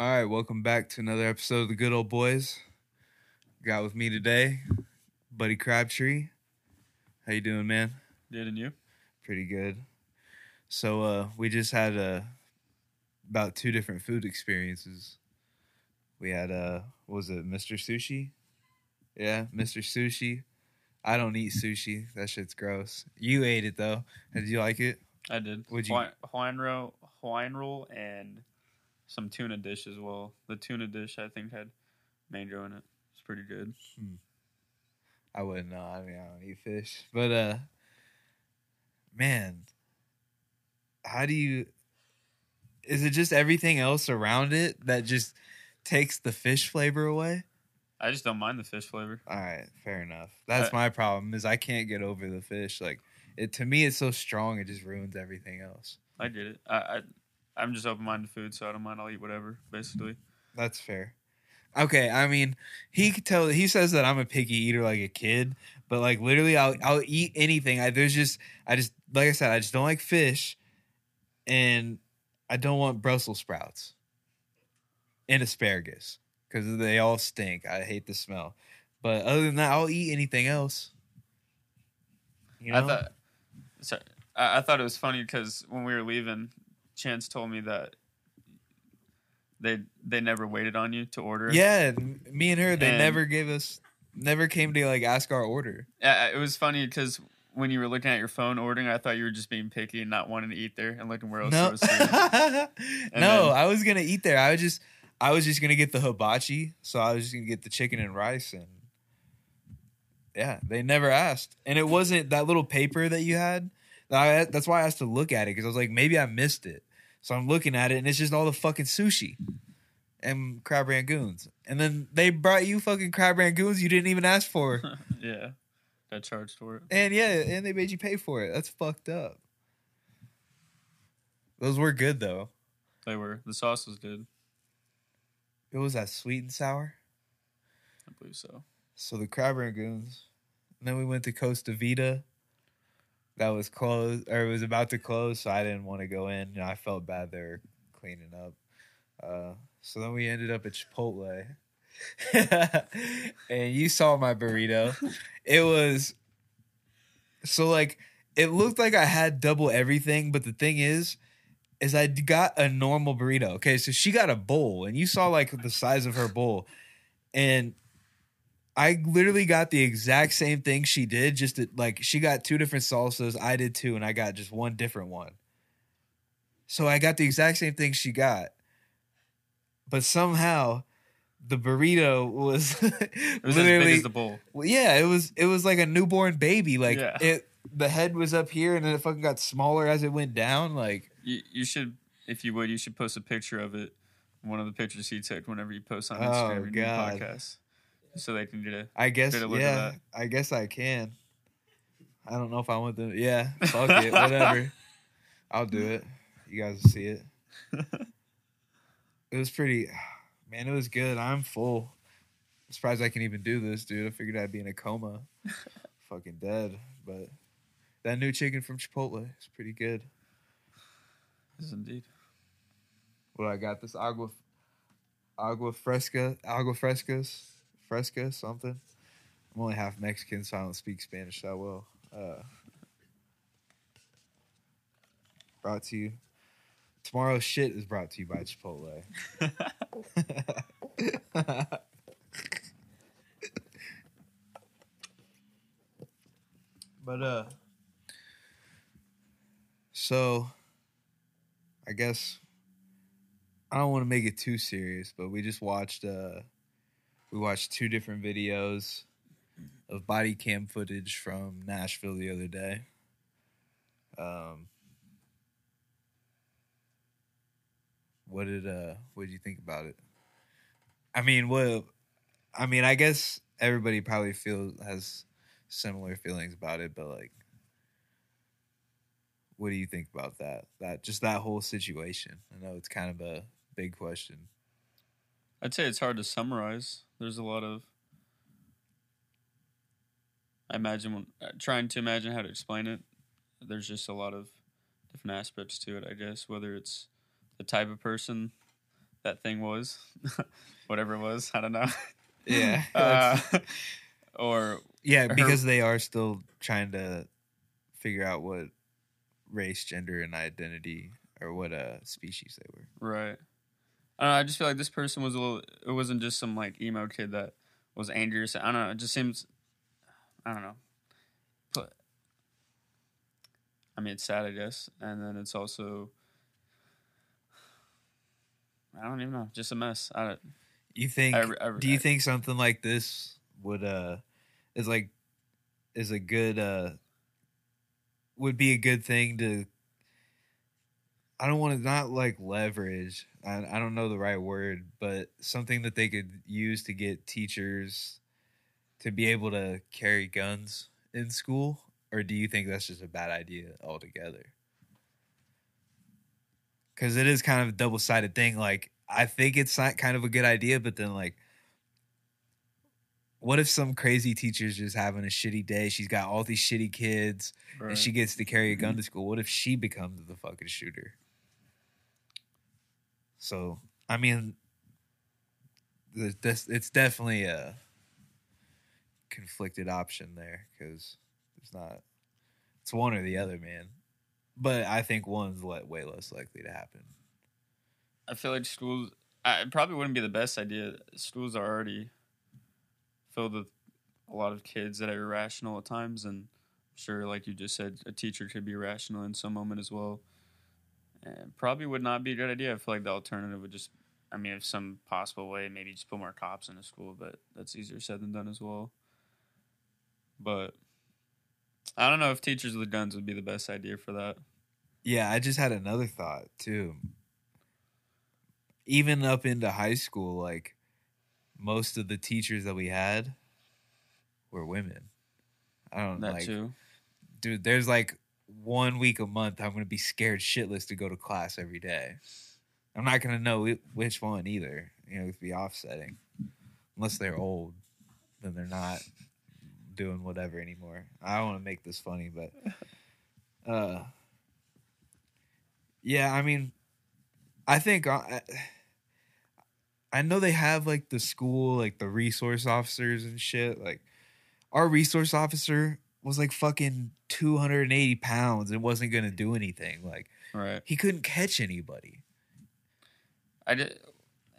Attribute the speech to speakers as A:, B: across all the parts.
A: All right, welcome back to another episode of the Good Old Boys. Got with me today, Buddy Crabtree. How you doing, man?
B: Did and you?
A: Pretty good. So, uh, we just had uh, about two different food experiences. We had uh, what was it, Mr. Sushi? Yeah, Mr. Sushi. I don't eat sushi. That shit's gross. You ate it though. Did you like it?
B: I did.
A: What'd you-
B: Hawaiian roll, Hawaiian roll, and some tuna dish as well. The tuna dish I think had mango in it. It's pretty good.
A: I wouldn't know. I mean, I don't eat fish, but uh, man, how do you? Is it just everything else around it that just takes the fish flavor away?
B: I just don't mind the fish flavor.
A: All right, fair enough. That's
B: Uh,
A: my problem. Is I can't get over the fish. Like it to me, it's so strong. It just ruins everything else.
B: I get it. I, I I'm just open minded to food, so I don't mind. I'll eat whatever. Basically,
A: That's fair. Okay, I mean, he could tell. He says that I'm a picky eater, like a kid, but like literally, I'll I'll eat anything. I there's just I just like I said, I just don't like fish, and I don't want Brussels sprouts and asparagus because they all stink. I hate the smell. But other than that, I'll eat anything else. You know?
B: I thought. So, I, I thought it was funny because when we were leaving, Chance told me that they they never waited on you to order.
A: yeah, me and her, they
B: And-
A: never gave us, never came to like ask our order.
B: It was funny because when you were looking at your phone ordering, I thought you were just being picky and not wanting to eat there and looking where else
A: No,
B: was
A: no,
B: then-
A: I was gonna eat there. I was just, I was just gonna get the hibachi. So I was just gonna get the chicken and rice, and yeah, they never asked. And it wasn't that little paper that you had. I, that's why I asked to look at it because I was like, maybe I missed it. So I'm looking at it, and it's just all the fucking sushi and crab rangoons. And then they brought you fucking crab rangoons you didn't even ask for.
B: yeah, got charged for it.
A: And yeah, and they made you pay for it. That's fucked up. Those were good though.
B: They were. The sauce was good.
A: It was that sweet and sour.
B: I believe so.
A: So the crab rangoons. And then we went to Costa Vida. That was closed or it was about to close, so I didn't want to go in. You know, I felt bad they were cleaning up. Uh, so then we ended up at Chipotle. and you saw my burrito. It was so like it looked like I had double everything, but the thing is, is I got a normal burrito. Okay, so she got a bowl, and you saw like the size of her bowl, and I literally got the exact same thing she did. Just like she got two different salsas, I did too, and I got just one different one. So I got the exact same thing she got, but somehow the burrito was
B: was as
A: literally
B: big as the bowl.
A: well, yeah, it was it was like a newborn baby. Like
B: Yeah.
A: it, the head was up here, and then it fucking got smaller as it went down. Like
B: You, you should, if you would, you should post a picture of it. One of the pictures he took whenever you post on
A: Oh,
B: Instagram new
A: God.
B: podcast, so they can get a.
A: I guess, yeah. I guess I can. I don't know if I want to. Yeah, fuck it, whatever. I'll do it. You guys will see it. It was pretty, man. It was good. I'm full. I'm surprised I can even do this, dude. I figured I'd be in a coma, fucking dead. But that new chicken from Chipotle is pretty good.
B: Yes, indeed.
A: What I got this agua, agua fresca, agua frescas, fresca something. I'm only half Mexican, so I don't speak Spanish that well. Uh, brought to you. Tomorrow's shit is brought to you by Chipotle. but uh, so I guess I don't want to make it too serious, but we just watched uh we watched two different videos of body cam footage from Nashville the other day. Um what did uh what did you think about it? I mean, what I mean, I guess everybody probably feels has similar feelings about it, but like what do you think about that? That just that whole situation. I know it's kind of a big question.
B: I'd say it's hard to summarize. There's a lot of. I imagine when uh, trying to imagine how to explain it. There's just a lot of different aspects to it. I guess whether it's the type of person that thing was, whatever it was. I don't know.
A: Yeah.
B: Uh, or
A: yeah,
B: her-
A: because they are still trying to figure out what race, gender, and identity or what uh species they were.
B: right. I don't know. I just feel like this person was a little. It wasn't just some like emo kid that was angry. I don't know. It just seems. I don't know. But I mean, it's sad, I guess, and then it's also. I don't even know. Just a mess. I don't.
A: You think?
B: I, I,
A: do you think something like this would uh is like is a good uh would be a good thing to I don't want to not like leverage. I I don't know the right word, but something that they could use to get teachers to be able to carry guns in school or do you think that's just a bad idea altogether? Cuz it is kind of a double-sided thing like I think it's not kind of a good idea, but then like what if some crazy teacher's just having a shitty day? She's got all these shitty kids
B: Right.
A: and she gets to carry a gun mm-hmm. to school. What if she becomes the fucking shooter? So, I mean, this it's definitely a conflicted option there because it's not it's one or the other, man. But I think one's way less likely to happen.
B: I feel like schools. I, it probably wouldn't be the best idea. Schools are already filled with a lot of kids that are irrational at times, and I'm sure, like you just said, a teacher could be irrational in some moment as well. And probably would not be a good idea. I feel like the alternative would just, I mean, if some possible way, maybe just put more cops in the school, but that's easier said than done as well. But I don't know if teachers with guns would be the best idea for that.
A: Yeah, I just had another thought too. Even up into high school, like most of the teachers that we had were women. I don't
B: That
A: like,
B: too.
A: dude. There's like one week a month I'm gonna be scared shitless to go to class every day. I'm not gonna know which one either. You know, it'd be offsetting unless they're old. Then they're not doing whatever anymore. I want to make this funny, but uh, yeah. I mean, I think uh, I, I know they have like the school, like the resource officers and shit. Like our resource officer was like fucking 280 pounds and wasn't gonna do anything. Like
B: Right.
A: he couldn't catch anybody.
B: I did.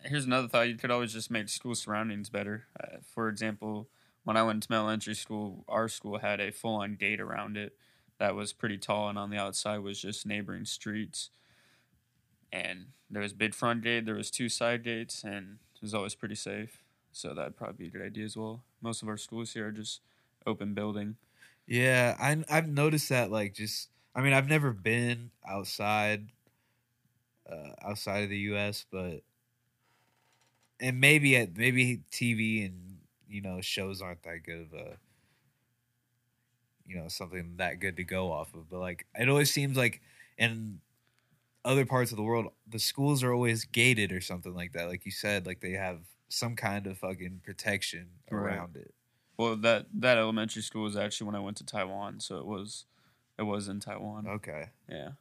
B: Here's another thought: you could always just make school surroundings better. Uh, for example, when I went to middle elementary school, our school had a full-on gate around it that was pretty tall, and on the outside was just neighboring streets. And there was big front gate, there was two side gates, and it was always pretty safe. So that'd probably be a good idea as well. Most of our schools here are just open building.
A: Yeah, I I've noticed that like just I mean I've never been outside uh outside of the US but and maybe at maybe TV and you know shows aren't that good of a you know something that good to go off of but like it always seems like in other parts of the world the schools are always gated or something like that like you said like they have some kind of fucking protection
B: Right.
A: around it
B: Well, that that elementary school was actually when I went to Taiwan, so it was it was in Taiwan.
A: okay
B: Yeah.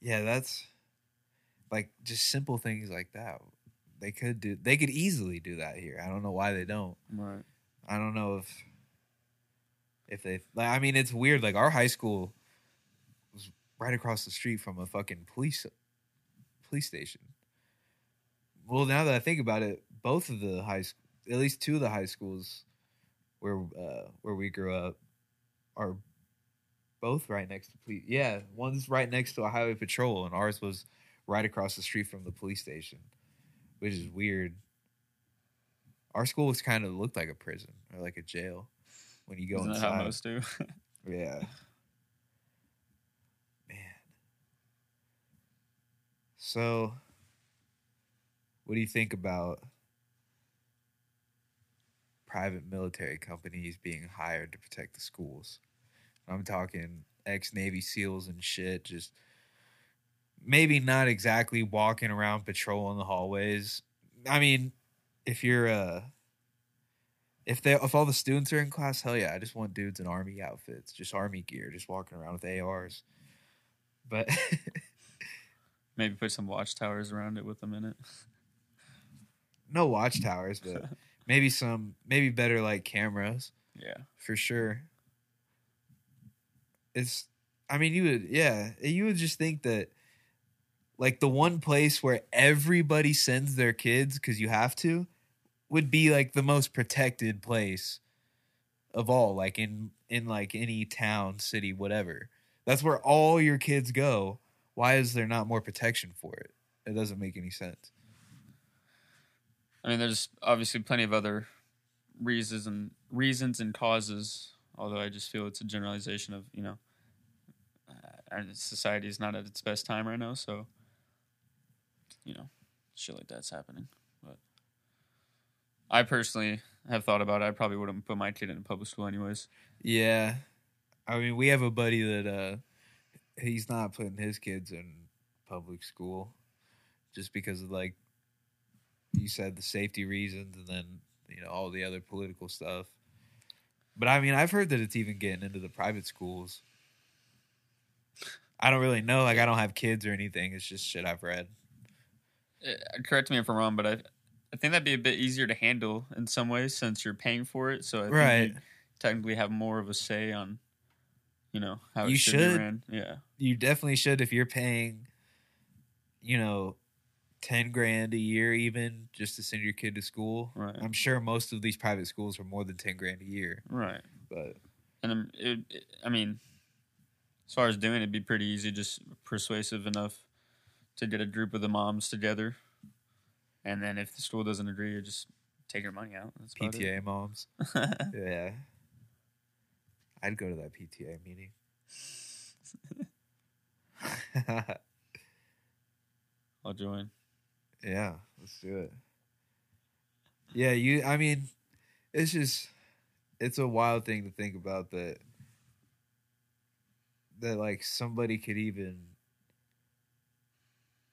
A: Yeah, that's like just simple things like that. They could do. They could easily do that here. I don't know why they don't.
B: Right.
A: I don't know if if they. Like, I mean, it's weird. Like our high school was right across the street from a fucking police police station. Well, now that I think about it, both of the high, sc- at least two of the high schools where uh, where we grew up, are both right next to police. Yeah, one's right next to a highway patrol, and ours was right across the street from the police station, which is weird. Our school was kind of looked like a prison or like a jail when you go
B: Isn't that how
A: inside.
B: most do?
A: Yeah. Man. So, what do you think about private military companies being hired to protect the schools? I'm talking ex Navy SEALs and shit, just maybe not exactly walking around patrolling the hallways. I mean, if you're uh if they if all the students are in class, hell yeah, I just want dudes in army outfits, just army gear, just walking around with ARs. But
B: Maybe put some watchtowers around it with them in it.
A: No watchtowers, but maybe some maybe better like cameras
B: Yeah.
A: for sure. It's I mean you would yeah, you would just think that like the one place where everybody sends their kids cuz you have to would be like the most protected place of all like in in like any town, city, whatever. That's where all your kids go. Why is there not more protection for it? It doesn't make any sense.
B: I mean, there's obviously plenty of other reasons and reasons and causes. Although I just feel it's a generalization of you know, uh, society is not at its best time right now. So, you know, shit like that's happening. But I personally have thought about it. I probably wouldn't put my kid in public school anyways.
A: Yeah. I mean, we have a buddy that uh he's not putting his kids in public school just because of like you said the safety reasons and then, you know, all the other political stuff. But I mean, I've heard that it's even getting into the private schools. I don't really know, like I don't have kids or anything. It's just shit I've read.
B: Uh, correct me if I'm wrong, but I I think that'd be a bit easier to handle in some ways since you're paying for it. So I think
A: Right.
B: you technically have more of a say on, you know, how it
A: You
B: should,
A: should.
B: Yeah.
A: You definitely should if you're paying you know 10 grand a year even just to send your kid to school.
B: Right.
A: I'm sure most of these private schools are more than 10 grand a year,
B: Right.
A: but
B: And um, it, it, I mean, as far as doing it, it'd be pretty easy, just persuasive enough to get a group of the moms together. And then if the school doesn't agree, you just take your money out. That's
A: PTA moms. Yeah. I'd go to that PTA meeting.
B: I'll join.
A: Yeah, let's do it. Yeah, you I mean, it's just it's a wild thing to think about that that like somebody could even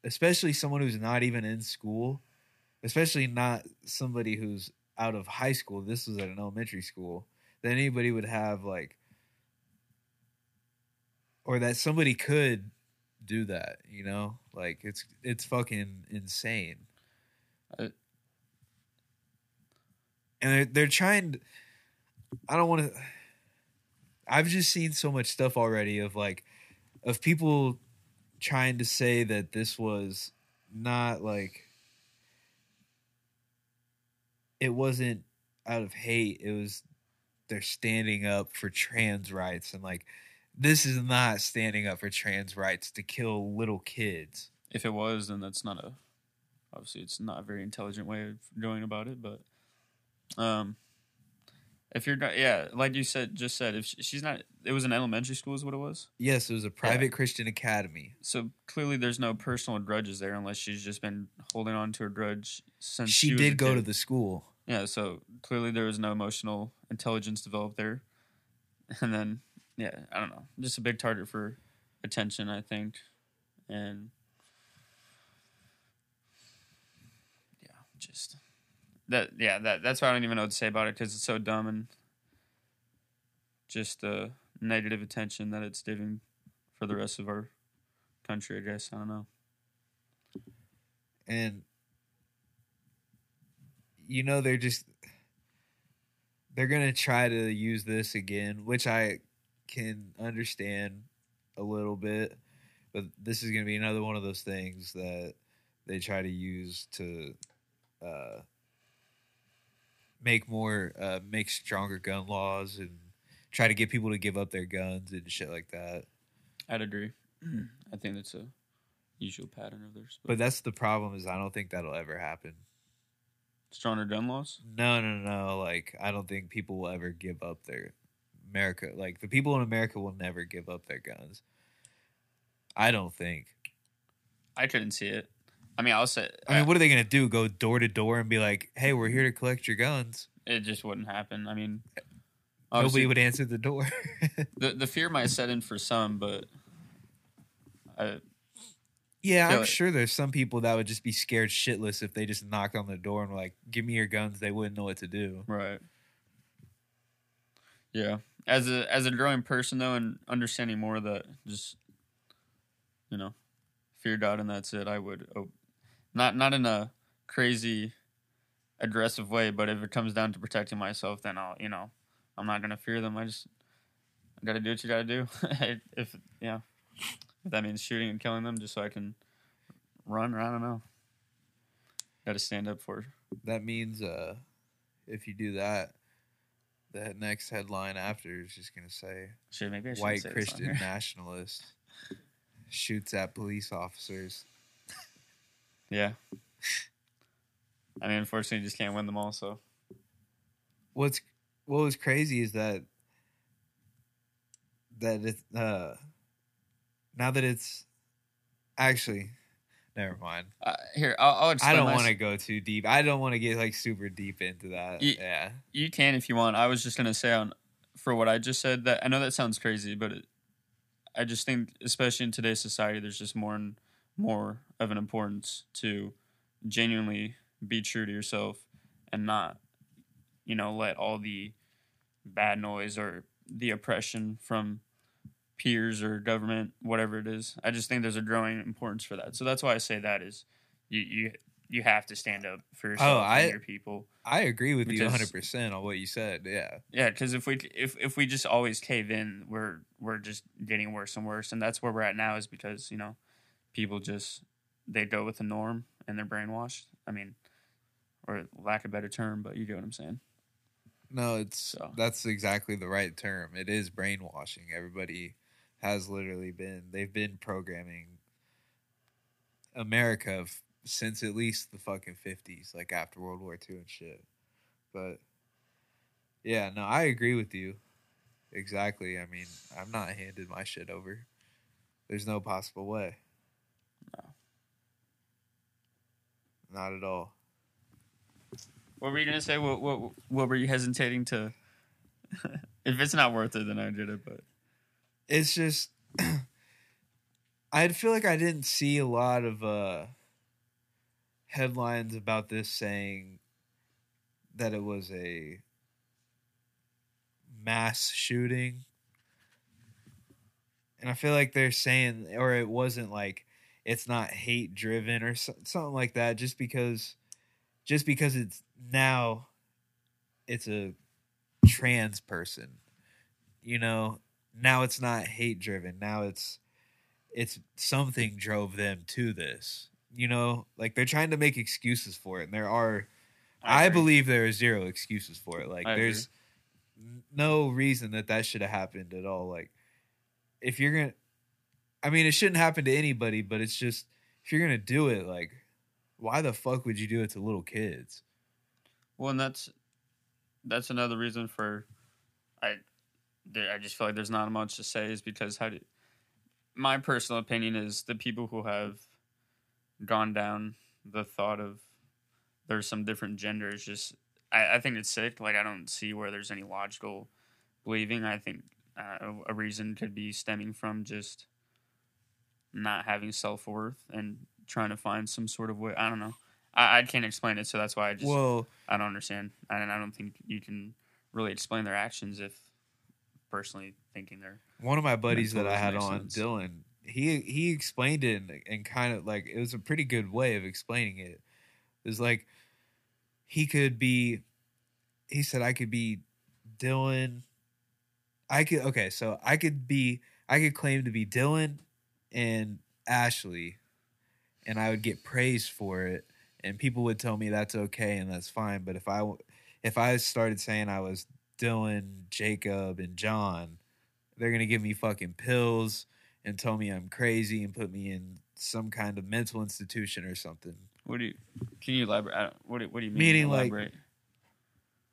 A: especially someone who's not even in school, especially not somebody who's out of high school. This was at an elementary school. That anybody would have like or that somebody could do that, you know? Like it's it's fucking insane.
B: Uh,
A: and they're they're trying to, I don't want to I've just seen so much stuff already of like of people trying to say that this was not like it wasn't out of hate it was they're standing up for trans rights and like this is not standing up for trans rights to kill little kids
B: If it was, then that's not a. Obviously, it's not a very intelligent way of going about it, but. Um, if you're not, yeah, like you said, just said, if she, she's not, it was an elementary school, is what it was.
A: yes it was a private christian academy
B: So clearly, there's no personal grudges there, unless she's just been holding on to her grudge since
A: she,
B: a
A: did go to the school
B: Yeah, so clearly there was no emotional intelligence developed there, and then yeah, I don't know, just a big target for attention, I think, and yeah, just that yeah that that's why I don't even know what to say about it because it's so dumb and just the negative attention that it's giving for the rest of our country. I guess I don't know.
A: and you know they're just they're gonna try to use this again which i can understand a little bit but this is gonna be another one of those things that they try to use to uh make more uh make stronger gun laws and try to get people to give up their guns and shit like that
B: I'd agree. I think that's a usual pattern of theirs.
A: but that's the problem is i don't think that'll ever happen
B: stronger gun laws.
A: No, no, no. Like, I don't think people will ever give up their America. Like, the people in America will never give up their guns. I don't think.
B: I couldn't see it. I mean, I'll say.
A: I mean, what are they going to do? Go door to door and be like, hey, we're here to collect your guns?
B: it just wouldn't happen. I mean,
A: Nobody would answer the door.
B: the the fear might set in for some, but I,
A: yeah, I'm
B: it.
A: sure there's some people that would just be scared shitless if they just knocked on the door and were like, give me your guns. They wouldn't know what to do.
B: right. Yeah, as a as a growing person though, and understanding more that just you know fear God and that's it, I would oh, not not in a crazy aggressive way, but if it comes down to protecting myself, then I'll you know I'm not gonna fear them. I just I gotta do what you gotta do. if yeah, if that means shooting and killing them, just so I can run, or I don't know. Got to stand up for.
A: That means uh, if you do that, that next headline after is just gonna say
B: Shit, maybe I
A: white
B: say
A: Christian nationalist shoots at police officers.
B: Yeah. I mean, unfortunately, you just can't win them all. So
A: What's what was crazy is that that it uh now that it's actually never mind.
B: uh, here, I'll, I'll
A: I don't want to go too deep. I don't want to get like super deep into that.
B: Ye-
A: yeah.
B: You can if you want. I was just gonna say on for what I just said that I know that sounds crazy, but it, I just think, especially in today's society, there's just more and more of an importance to genuinely be true to yourself and not, you know, let all the bad noise or the oppression from peers or government, whatever it is. I just think there's a growing importance for that. So that's why I say that is you you you have to stand up for oh, yourself
A: I-
B: and your people.
A: I agree with you 100% on what you said. Yeah.
B: Yeah, because if we if if we just always cave in, we're we're just getting worse and worse, and that's where we're at now. Is because you know people just they go with the norm and they're brainwashed. I mean, or lack of a better term, but you get what I'm saying.
A: No, it's
B: So.
A: that's exactly the right term. It is brainwashing. Everybody has literally been they've been programming America f- since at least the fucking 50s, like after World War II and shit. But yeah, no, I agree with you. Exactly. I mean, I'm not handing my shit over. There's no possible way.
B: No.
A: Not at all.
B: What were you gonna say? What what what were you hesitating to? if it's not worth it, then I did it. But
A: it's just I feel like I didn't see a lot of uh headlines about this saying that it was a mass shooting. And I feel like they're saying or it wasn't like it's not hate driven or so, something like that just because just because it's now it's a trans person. You know, now it's not hate driven now it's it's something drove them to this you know? Like they're trying to make excuses for it and there are i,
B: agree.
A: believe there are zero excuses for it. Like
B: I
A: there's n- no reason that that should have happened at all. Like if you're gonna i mean it shouldn't happen to anybody but it's just if you're gonna do it like why the fuck would you do it to little kids?
B: Well, and that's that's another reason for I there, I just feel like there's not much to say is because how do my personal opinion is the people who have gone down the thought of there's some different genders just I, I think it's sick. Like I don't see where there's any logical believing. I think uh, a reason could be stemming from just not having self-worth and trying to find some sort of way. I don't know. I, I can't explain it so that's why I just
A: well
B: I don't understand, and I don't think you can really explain their actions if personally thinking they're
A: one of my buddies that I had on,
B: sense.
A: Dylan, he he explained it and, and kind of like it was a pretty good way of explaining it. It was like he could be. He said I could be Dylan. I could okay, so I could be I could claim to be Dylan and Ashley, and I would get praised for it, and people would tell me that's okay and that's fine. But if I if I started saying I was Dylan, Jacob, and John, they're gonna give me fucking pills and tell me I'm crazy and put me in some kind of mental institution or something.
B: what do you can you elaborate? What do, what do you mean?
A: Meaning, like.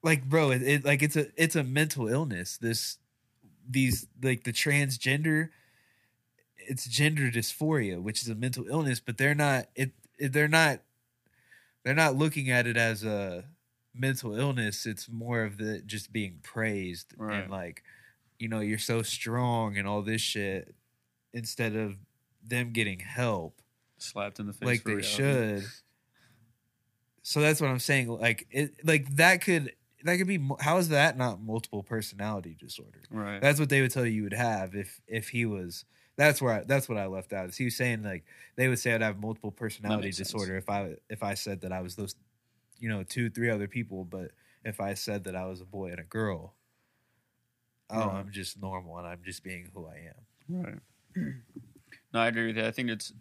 A: Like, bro, it, it like it's a it's a mental illness. This these like the transgender, it's gender dysphoria, which is a mental illness, but they're not it, it they're not they're not looking at it as a mental illness. It's more of the just being praised
B: Right.
A: and like, you know, you're so strong and all this shit instead of them getting help.
B: slapped in the face
A: like they
B: reality.
A: should. So that's what I'm saying. Like it, like that could that could be. How is that not multiple personality disorder?
B: right?
A: That's what they would tell you you would have if if he was That's where I, that's what I left out. Is he was saying like they would say I'd have multiple personality
B: makes sense.
A: disorder if I if I said that I was those, you know, two three other people, but if I said that I was a boy and a girl, oh,
B: Right.
A: I'm just normal and I'm just being who I am.
B: Right. No, I agree with you. I think it's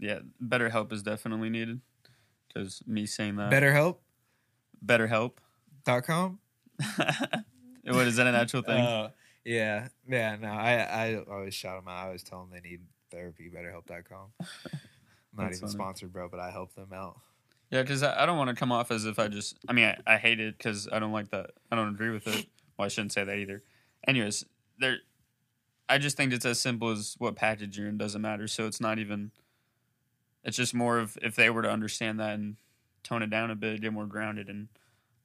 B: yeah, better help is definitely needed. Because me saying that BetterHelp?
A: BetterHelp.com.
B: better help. what is that an actual thing?
A: Uh, yeah, yeah. No, I I always shout them out. I always tell them they need therapy. BetterHelp.com. I'm not
B: That's
A: even
B: funny.
A: sponsored, bro, but I help them out.
B: Yeah, because I, I don't want to come off as if I just. I mean, I, I hate it because I don't like that. I don't agree with it. Well, I shouldn't say that either. Anyways, there. I just think it's as simple as what package you're in doesn't matter. So it's not even. It's just more of if they were to understand that and tone it down a bit, get more grounded and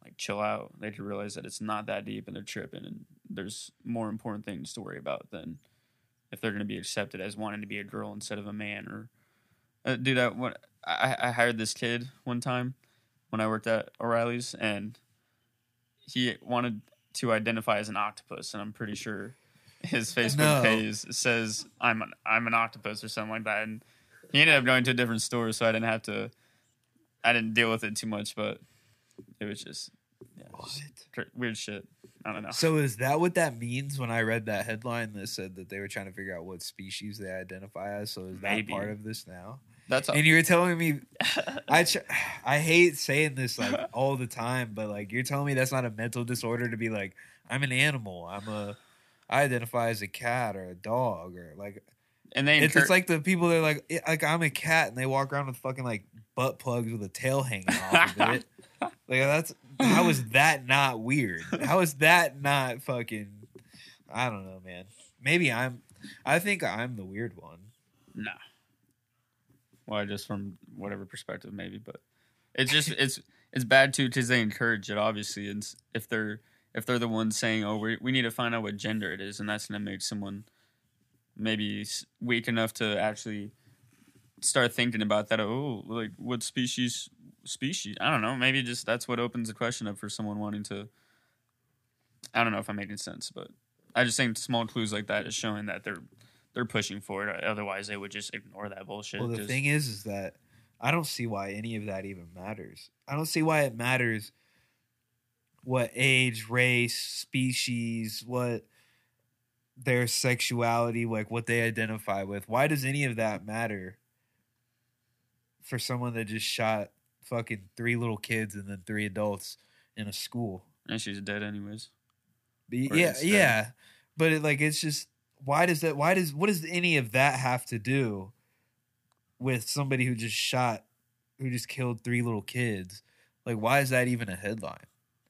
B: like chill out, they could realize that it's not that deep and they're tripping and there's more important things to worry about than if they're going to be accepted as wanting to be a girl instead of a man or uh, dude, I, when, I, I hired this kid one time when I worked at O'Reilly's, and he wanted to identify as an octopus, and I'm pretty sure his Facebook
A: No.
B: page says I'm an, I'm an octopus or something like that. And he ended up going to a different store, so I didn't have to. I didn't deal with it too much, but it was just yeah, just weird shit. I don't know.
A: So is that what that means when I read that headline that said that they were trying to figure out what species they identify as? So is
B: Maybe.
A: that part of this now?
B: That's all.
A: And you're telling me, I I hate saying this like all the time, but like you're telling me that's not a mental disorder to be like I'm an animal. I'm a I identify as a cat or a dog or like
B: and they
A: it's,
B: encour-
A: it's like the people that are like like I'm a cat and they walk around with fucking like butt plugs with a tail hanging off of it. Like that's how is that not weird? How is that not fucking? I don't know, man. Maybe I'm. I think I'm the weird one.
B: Nah. Well, just from whatever perspective, maybe, but it's just it's it's bad too because they encourage it. Obviously, and if they're if they're the ones saying, "Oh, we we need to find out what gender it is," and that's to make someone maybe weak enough to actually start thinking about that. Oh, like what species? Species? I don't know. Maybe just that's what opens the question up for someone wanting to. I don't know if I'm making sense, but I just think small clues like that is showing that they're they're pushing for it. Otherwise, they would just ignore that bullshit.
A: Well, the thing is, is that I don't see why any of that even matters. I don't see why it matters what age, race, species, what their sexuality, like what they identify with. Why does any of that matter for someone that just shot fucking three little kids and then three adults in a school?
B: and she's dead anyways.
A: But yeah, yeah. But it, like, it's just why does that? Why does what does any of that have to do with somebody who just shot, who just killed three little kids? Like, why is that even a headline?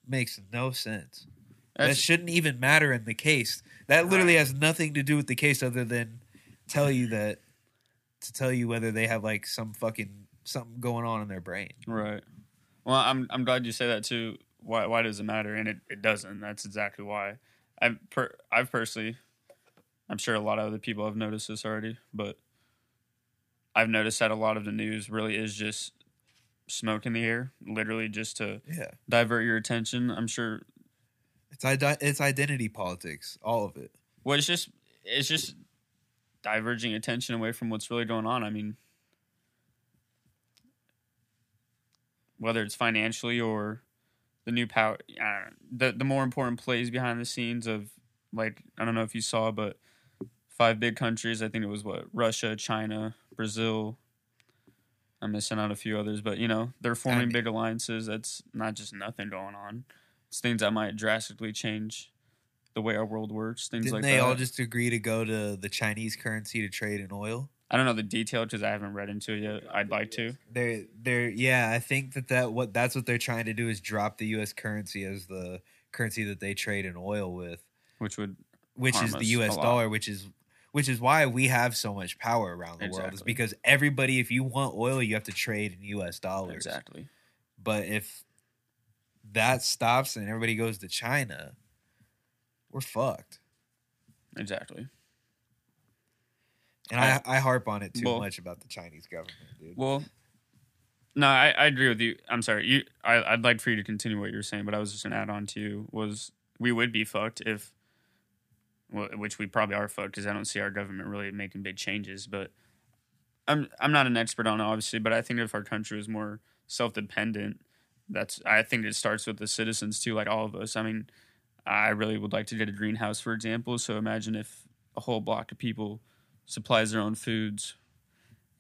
A: Makes no sense. that shouldn't even matter in the case. That literally has nothing to do with the case other than tell you that to tell you whether they have like some fucking something going on in their brain.
B: right. Well, I'm I'm glad you say that too. Why why does it matter? And it, it doesn't. That's exactly why. I've per, I've personally, I'm sure a lot of other people have noticed this already, but I've noticed that a lot of the news really is just smoke in the air, literally just to
A: Yeah,
B: divert your attention. I'm sure
A: it's ide- it's identity politics, all of it.
B: Well, it's just it's just diverging attention away from what's really going on. I mean, whether it's financially or the new power, I uh, don't know, the the more important plays behind the scenes of like I don't know if you saw, but five big countries. I think it was what Russia, China, Brazil. I'm missing out a few others, but you know they're forming big alliances. That's not just nothing going on. It's things that might drastically change the way our world works. Things
A: Didn't
B: like
A: they
B: that.
A: all just agree to go to the Chinese currency to trade in oil?
B: I don't know the detail because I haven't read into it yet. I'd like to.
A: They're they're yeah. I think that that what that's what they're trying to do is drop the U.S. currency as the currency that they trade in oil with,
B: which would
A: which is the
B: us
A: U.S.
B: a lot.
A: dollar, which is which is why we have so much power around the world. Is because everybody, if you want oil, you have to trade in U.S. dollars.
B: exactly
A: But if that stops and everybody goes to China, we're fucked.
B: exactly.
A: And I, I harp on it too
B: Well-
A: much about the Chinese government, dude.
B: Well, no, I, I agree with you. I'm sorry. You, I, I'd like for you to continue what you were saying, but I was just gonna add on to you was we would be fucked if which we probably are fucked because I don't see our government really making big changes. But I'm I'm not an expert on it, obviously, but I think if our country was more self dependent, that's I think it starts with the citizens too, like all of us. I mean, I really would like to get a greenhouse, for example. So imagine if a whole block of people supplies their own foods,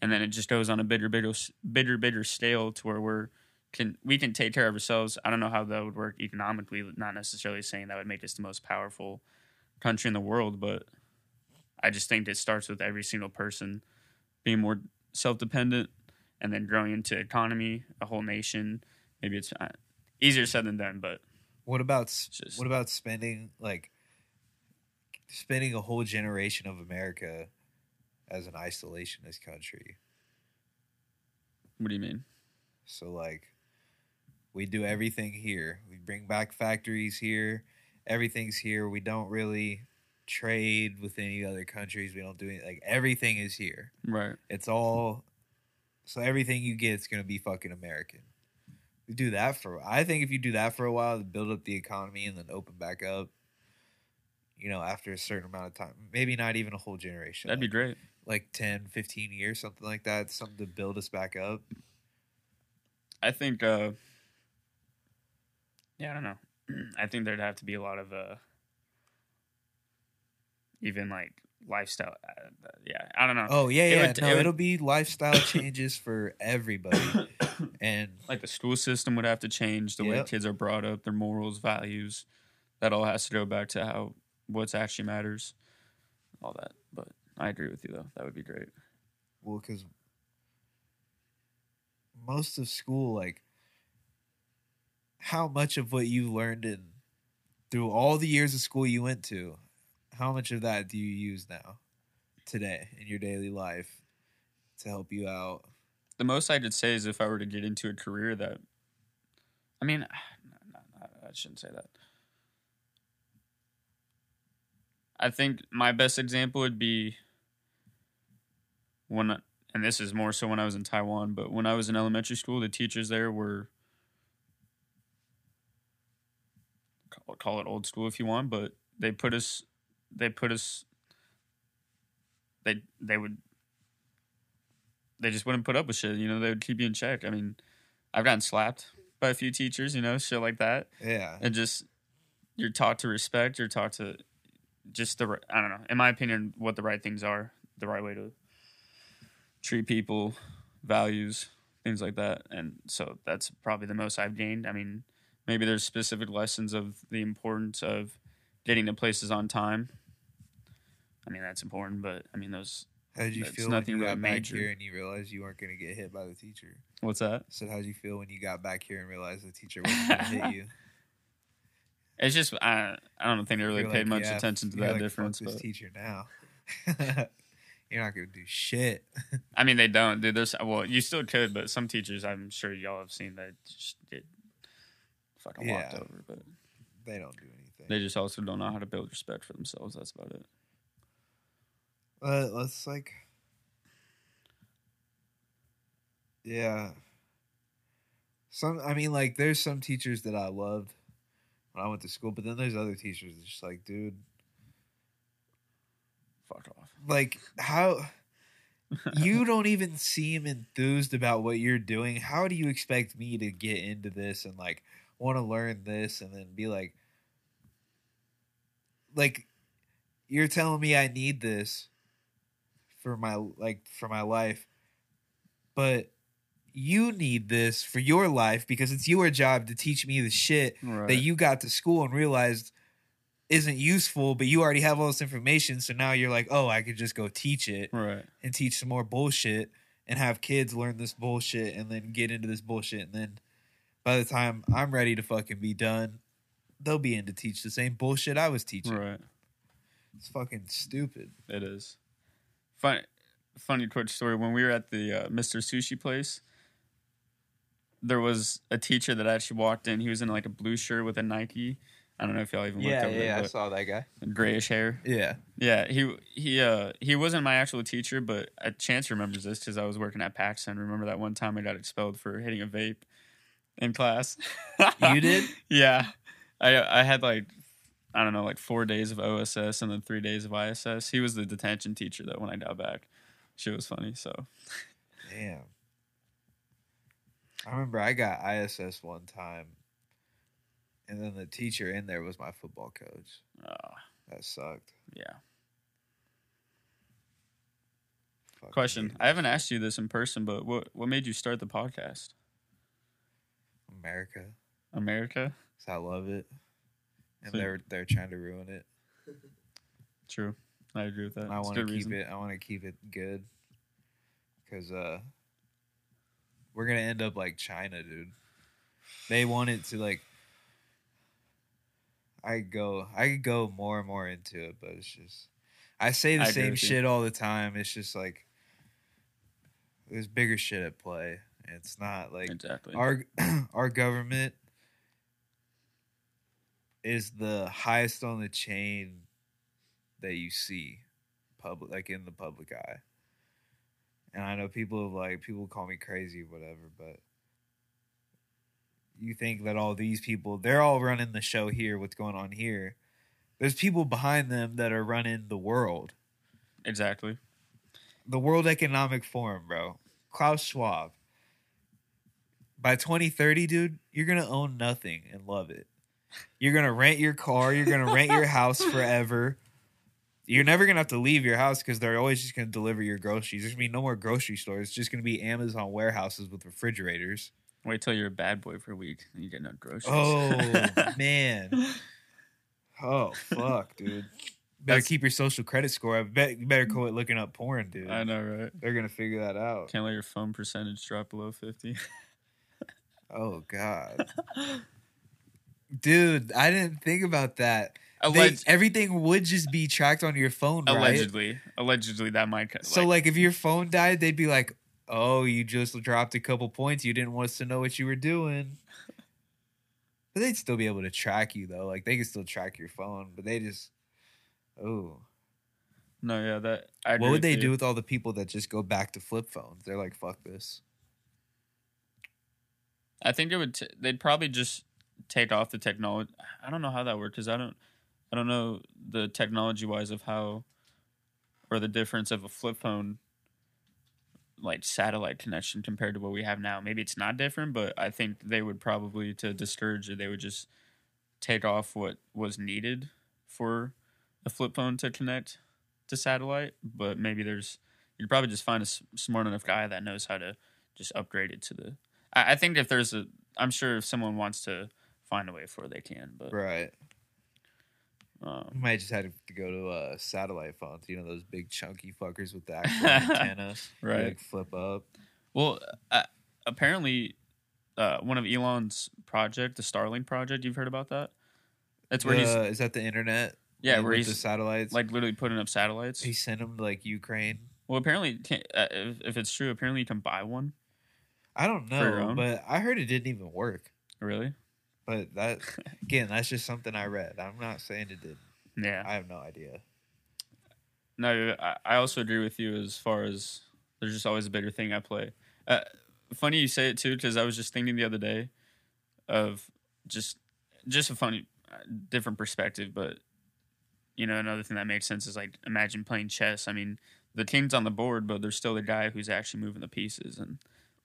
B: and then it just goes on a bigger, bigger, bigger, bigger scale to where we're can we can take care of ourselves. I don't know how that would work economically. Not necessarily saying that would make us the most powerful country in the world, but I just think it starts with every single person being more self dependent, and then growing into economy, a whole nation. Maybe it's uh, easier said than done, but
A: What about
B: Just-
A: what about spending like spending a whole generation of America as an isolationist country?
B: what do you mean?
A: So like we do everything here. We bring back factories here. Everything's here. We don't really trade with any other countries. We don't do any like everything is here.
B: Right.
A: It's all so everything you get is gonna be fucking American. We do that for I think if you do that for a while to build up the economy and then open back up, you know, after a certain amount of time, maybe not even a whole generation.
B: That'd be great.
A: like 10, 15 years, something like that, something to build us back up.
B: I think. uh Yeah, I don't know. I think there'd have to be a lot of uh even like lifestyle. Uh, yeah, I don't know.
A: Oh yeah,
B: It
A: yeah.
B: would-
A: no,
B: it would-
A: it'll be lifestyle changes for everybody, and
B: like the school system would have to change the way kids are brought up, their morals, values. That all has to go back to how what's actually matters, all that. But I agree with you though. That would be great.
A: well, because most of school, like, how much of what you learned in through all the years of school you went to, how much of that do you use now, today in your daily life, to help you out?
B: The most I could say is if I were to get into a career that, I mean, no, no, I shouldn't say that. I think my best example would be when, and this is more so when I was in Taiwan, but when I was in elementary school, the teachers there were, call- it old school if you want, but they put us, they put us, they they would they just wouldn't put up with shit. You know, they would keep you in check. I mean, I've gotten slapped by a few teachers, you know, shit like that.
A: Yeah,
B: And just, you're taught to respect, you're taught to just the, I don't know, in my opinion, what the right things are, the right way to treat people, values, things like that. And so that's probably the most I've gained. I mean, maybe there's specific lessons of the importance of getting to places on time. I mean, that's important, but I mean, those,
A: how did you feel when
B: nothing
A: you
B: really
A: got back
B: major.
A: here and you realized you weren't going to get hit by the teacher?
B: what's that?
A: So how did you feel when you got back here and realized the teacher wasn't going to hit you?
B: It's just I I don't think I really
A: You're
B: paid
A: like,
B: much
A: yeah,
B: attention to that
A: like,
B: difference.
A: Fuck
B: But
A: teacher now. you're not going to do shit.
B: I mean, they don't. Dude, there's well, you still could, but some teachers I'm sure y'all have seen that just get fucking walked
A: Yeah.
B: over. But
A: They don't do anything.
B: they just also don't know how to build respect for themselves. That's about it.
A: Uh, let's like, yeah. Some, I mean, like, there's some teachers that I loved when I went to school, but then there's other teachers that's just like, dude,
B: Fuck off.
A: like, how you don't even seem enthused about what you're doing. How do you expect me to get into this and like want to learn this and then be like, like, you're telling me I need this for my like for my life, but you need this for your life because it's your job to teach me the shit
B: Right.
A: that you got to school and realized isn't useful, but you already have all this information. So now you're like, oh, I could just go teach it
B: right.
A: and teach some more bullshit and have kids learn this bullshit and then get into this bullshit. And then by the time I'm ready to fucking be done, they'll be in to teach the same bullshit I was teaching.
B: Right.
A: It's fucking stupid.
B: It is. Funny, funny quick story. When we were at the uh, Mr. Sushi place, there was a teacher that actually walked in. He was in like a blue shirt with a Nike. I don't know if y'all even looked over there, but
A: saw that guy.
B: grayish hair.
A: Yeah.
B: Yeah, he he uh he wasn't my actual teacher, but a chance remembers this because I was working at Paxson. Remember that one time I got expelled for hitting a vape in class?
A: You did?
B: yeah, I I had like I don't know, like four days of OSS and then three days of ISS. He was the detention teacher though when I got back. She was funny. So
A: Damn. I remember I got ISS one time, and then the teacher in there was my football coach.
B: Oh.
A: That sucked.
B: yeah.
A: Fucking
B: Question: I haven't asked you this in person, but what what made you start the podcast?
A: America.
B: America.
A: 'cause I love it, and
B: So-
A: they're they're trying to ruin it.
B: True. I agree with that.
A: And I
B: It's a
A: want to
B: good
A: keep
B: reason.
A: it. I want to keep it good, because uh, we're gonna end up like China, dude. They want it to like. I go. I could go more and more into it, but it's just. I say the
B: I agree
A: same
B: with you.
A: shit all the time. It's just like. There's bigger shit at play. It's not like
B: Exactly.
A: our our government is the highest on the chain that you see public like in the public eye and i know people have like people call me crazy whatever but you think that all these people they're all running the show here what's going on here there's people behind them that are running the world
B: exactly.
A: the World Economic Forum, bro. Klaus Schwab. By 2030, dude, you're going to own nothing and love it. You're going to rent your car. You're going to rent your house forever. You're never going to have to leave your house because they're always just going to deliver your groceries. There's going to be no more grocery stores. It's just going to be Amazon warehouses with refrigerators.
B: Wait till you're a bad boy for a week and you get no groceries.
A: Oh, man. Oh, fuck, dude. Better
B: That's-
A: keep your social credit score up. Bet, you better quit looking up porn, dude.
B: I know, right?
A: They're going to figure that out.
B: Can't let your phone percentage drop below fifty.
A: Oh God, dude, I didn't think about that. They- everything would just be tracked on your phone, right?
B: allegedly, allegedly that might. co-
A: So, like, if your phone died, they'd be like, "Oh, you just dropped a couple points. You didn't want us to know what you were doing." But they'd still be able to track you, though. Like, they could still track your phone, but they just, oh,
B: no, yeah, that. I
A: what would they do with all the people that just go back to flip phones? They're like, "Fuck this."
B: I think it would. T- they'd probably just take off the technology. I don't know how that works because I don't. I don't know the technology wise of how, or the difference of a flip phone, like satellite connection compared to what we have now. Maybe it's not different, but I think they would probably to discourage it. They would just take off what was needed for a flip phone to connect to satellite. But maybe there's you'd probably just find a s- smart enough guy that knows how to just upgrade it to the I, I think if there's a, I'm sure if someone wants to find a way for it, they can. But
A: Right.
B: um,
A: You might just have to go to uh, satellite phones. You know those big chunky fuckers with the actual antenna,
B: right.
A: Like flip up.
B: Well, uh, apparently, uh, one of Elon's project, the Starlink project, you've heard about that? That's where he's
A: Uh, is that the internet?
B: yeah,
A: Like,
B: where
A: with the
B: he's
A: satellites.
B: like literally putting up satellites.
A: he sent them to like Ukraine.
B: Well, apparently, uh, if, if it's true, apparently you can buy one.
A: I don't know, but I heard it didn't even work.
B: Really?
A: But that again, that's just something I read. I'm not saying it did.
B: Yeah.
A: I have no idea.
B: No, I, I also agree with you as far as there's just always a bigger thing I play. Uh, funny you say it too, because I was just thinking the other day of just just a funny uh, different perspective, but you know another thing that makes sense is like imagine playing chess. I mean, the king's on the board, but there's still the guy who's actually moving the pieces, and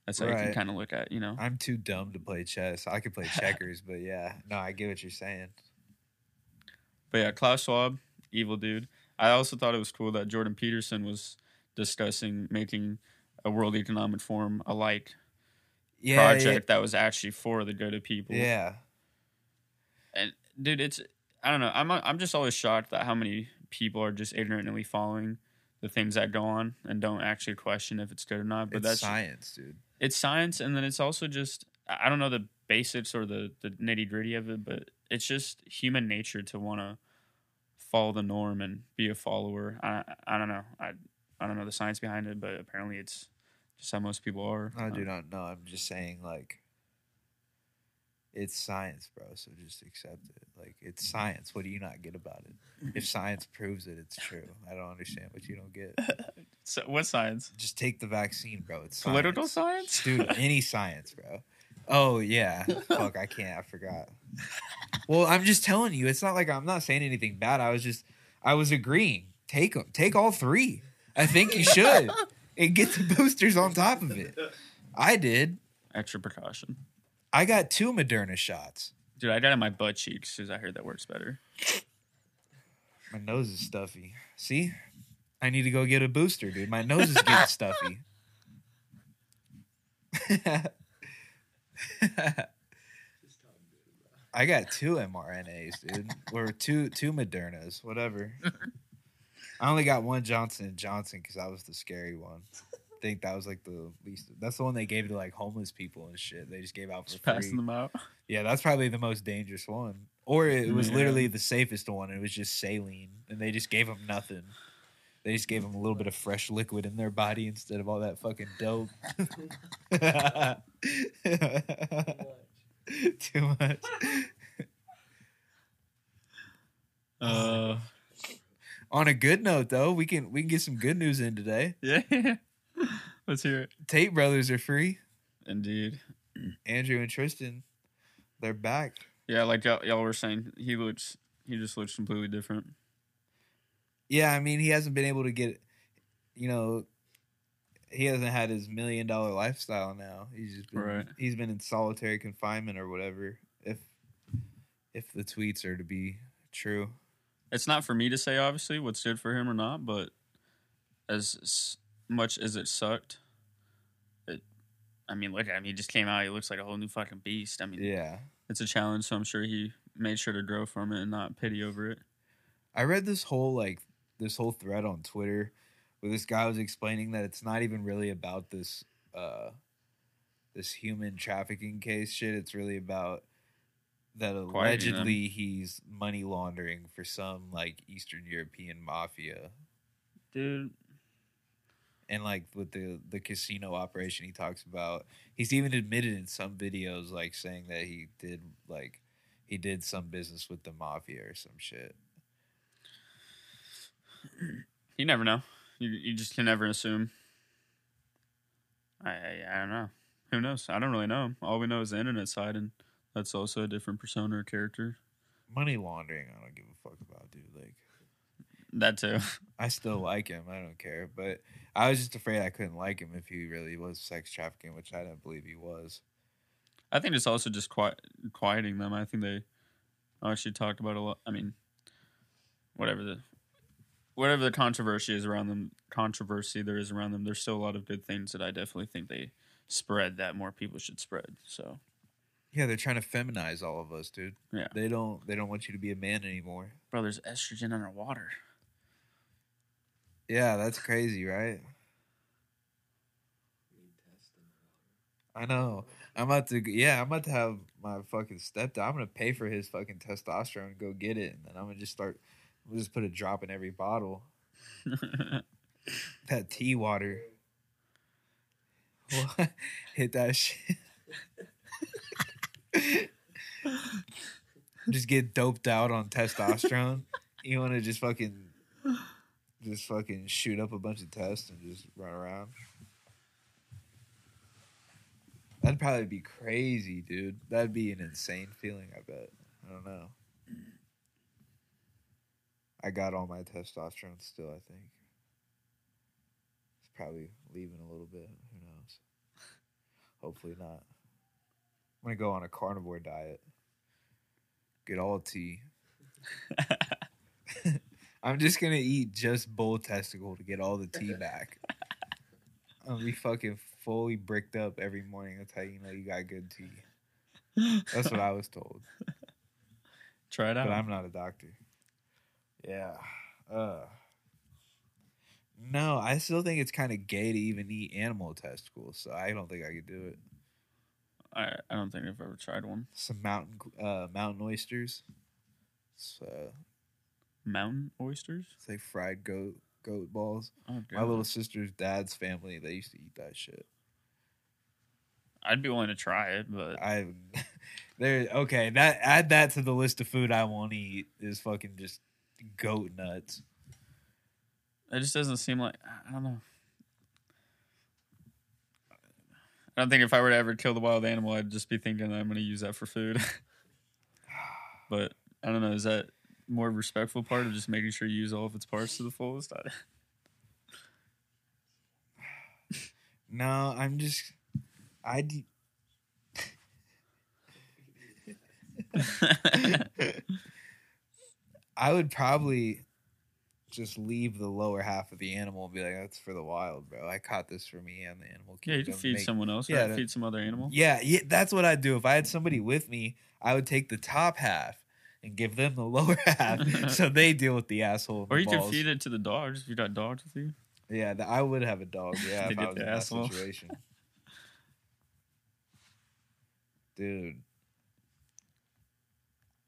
B: that's how you can kind of look at you know.
A: I'm too dumb to play chess. I could play checkers, but yeah, no, I get what you're saying.
B: But yeah, Klaus Schwab, evil dude. I also thought it was cool that Jordan Peterson was discussing making a World Economic Forum alike
A: Yeah,
B: project that was actually for the good of people.
A: Yeah,
B: And dude, it's I don't know. I'm I'm just always shocked at how many people are just ignorantly following the things that go on and don't actually question if it's good or not. But
A: it's
B: that's
A: science, dude.
B: it's science, and then it's also just I don't know the basics or the the nitty gritty of it, but it's just human nature to want to follow the norm and be a follower. I I don't know. I I don't know the science behind it, but apparently it's just how most people are.
A: I do um, not know. I'm just saying, like, it's science, bro. So just accept it. Like, it's mm-hmm. science. What do you not get about it? If mm-hmm. science proves it, it's true. I don't understand what you don't get.
B: So what science?
A: Just take the vaccine, bro. It's
B: Political
A: science.
B: science?
A: dude. Any science, bro. Oh yeah. Fuck, I can't. I forgot. Well, I'm just telling you. It's not like I'm not saying anything bad. I was just, I was agreeing. Take them. Take all three. I think you should, and get the boosters on top of it. I did.
B: Extra precaution.
A: I got two Moderna shots.
B: Dude, I got it in my butt cheeks because I heard that works better.
A: My nose is stuffy. See, I need to go get a booster, dude. My nose is getting stuffy. I got two mRNAs, dude, or two two Modernas, whatever. I only got one Johnson and Johnson because I was the scary one. I think that was like the least. That's the one they gave to like homeless people and shit. They just gave out for
B: Just
A: free.
B: passing them out.
A: Yeah, that's probably the most dangerous one. Or it was
B: Yeah.
A: literally the safest one. It was just saline, and they just gave them nothing. They just gave them a little bit of fresh liquid in their body instead of all that fucking dope. Too much.
B: Uh,
A: On a good note, though, we can we can get some good news in today.
B: yeah. Let's hear it.
A: Tate brothers are free.
B: Indeed.
A: Andrew and Tristan, they're back.
B: Yeah, like y'all, y'all were saying, he looks. He just looks completely different.
A: Yeah, I mean, he hasn't been able to get, you know, he hasn't had his million dollar lifestyle now. He's just been,
B: Right.
A: he's been in solitary confinement or whatever. If if the tweets are to be true,
B: It's not for me to say, obviously, what's good for him or not, but as much as it sucked, it. I mean, look at him. He just came out. He looks like a whole new fucking beast. I mean,
A: yeah.
B: it's a challenge, so I'm sure he made sure to grow from it and not pity over it.
A: I read this whole like this whole thread on Twitter where this guy was explaining that it's not even really about this uh this human trafficking case shit. It's really about that allegedly he's money laundering for some like Eastern European mafia.
B: Dude,
A: And like with the the casino operation he talks about, he's even admitted in some videos like saying that he did like he did some business with the mafia or some shit.
B: you never know. You, you just can never assume. I, I I don't know. Who knows? I don't really know. All we know is the internet side, and that's also a different persona or character.
A: Money laundering, I don't give a fuck about, dude. Like
B: That too.
A: I still like him. I don't care. But I was just afraid I couldn't like him if he really was sex trafficking, which I didn't believe he was.
B: I think it's also just quiet, quieting them. I think they actually talked about a lot. I mean, whatever the whatever the controversy is around them, controversy there is around them. There's still a lot of good things that I definitely think they spread that more people should spread. So
A: Yeah, they're trying to feminize all of us, dude.
B: Yeah.
A: They don't they don't want you to be a man anymore.
B: bro, there's estrogen underwater.
A: Yeah, that's crazy, right? I know. I'm about to yeah, I'm about to have my fucking stepdad. I'm gonna pay for his fucking testosterone and go get it, and then I'm gonna just start we'll just put a drop in every bottle. That tea water. What? Hit that shit. just get doped out on testosterone. You want to just fucking, just fucking shoot up a bunch of tests and just run around. That'd probably be crazy, dude. That'd be an insane feeling. I bet. I don't know. I got all my testosterone still. I think. It's probably leaving a little bit. Who knows? Hopefully not. I'm gonna go on a carnivore diet. Get all tea. I'm just gonna eat just bull testicle to get all the tea back. I'll be fucking fully bricked up every morning. That's how you know you got good tea. That's what I was told.
B: Try it out.
A: But I'm not a doctor. Yeah. Uh No, I still think it's kind of gay to even eat animal testicles, so I don't think I could do it.
B: I I don't think I've ever tried one.
A: Some mountain uh mountain oysters. Uh,
B: Mountain oysters.
A: it's like fried goat goat balls.
B: Oh,
A: My little sister's dad's family, they used to eat that shit.
B: I'd be willing to try it, but
A: I there okay, that add that to the list of food I won't eat is fucking just goat nuts.
B: it just doesn't seem like I don't know. I don't think if I were to ever kill the wild animal, I'd just be thinking that I'm going to use that for food. but I don't know. Is that more respectful part of just making sure you use all of its parts to the fullest?
A: No, I'm just. I. d- I would probably just leave the lower half of the animal and be like, "That's for the wild, bro. I caught this for me and the animal."
B: yeah, you can feed
A: Make-
B: someone else.
A: yeah,
B: Right? feed some other animal.
A: Yeah, yeah, that's what I'd do if I had somebody with me. I would take the top half and give them the lower half, so they deal with the asshole.
B: Or
A: the
B: you can feed it to the dogs if you got dogs with you.
A: Yeah, I would have a dog. Yeah, if I was
B: the
A: in
B: asshole.
A: that situation. Dude,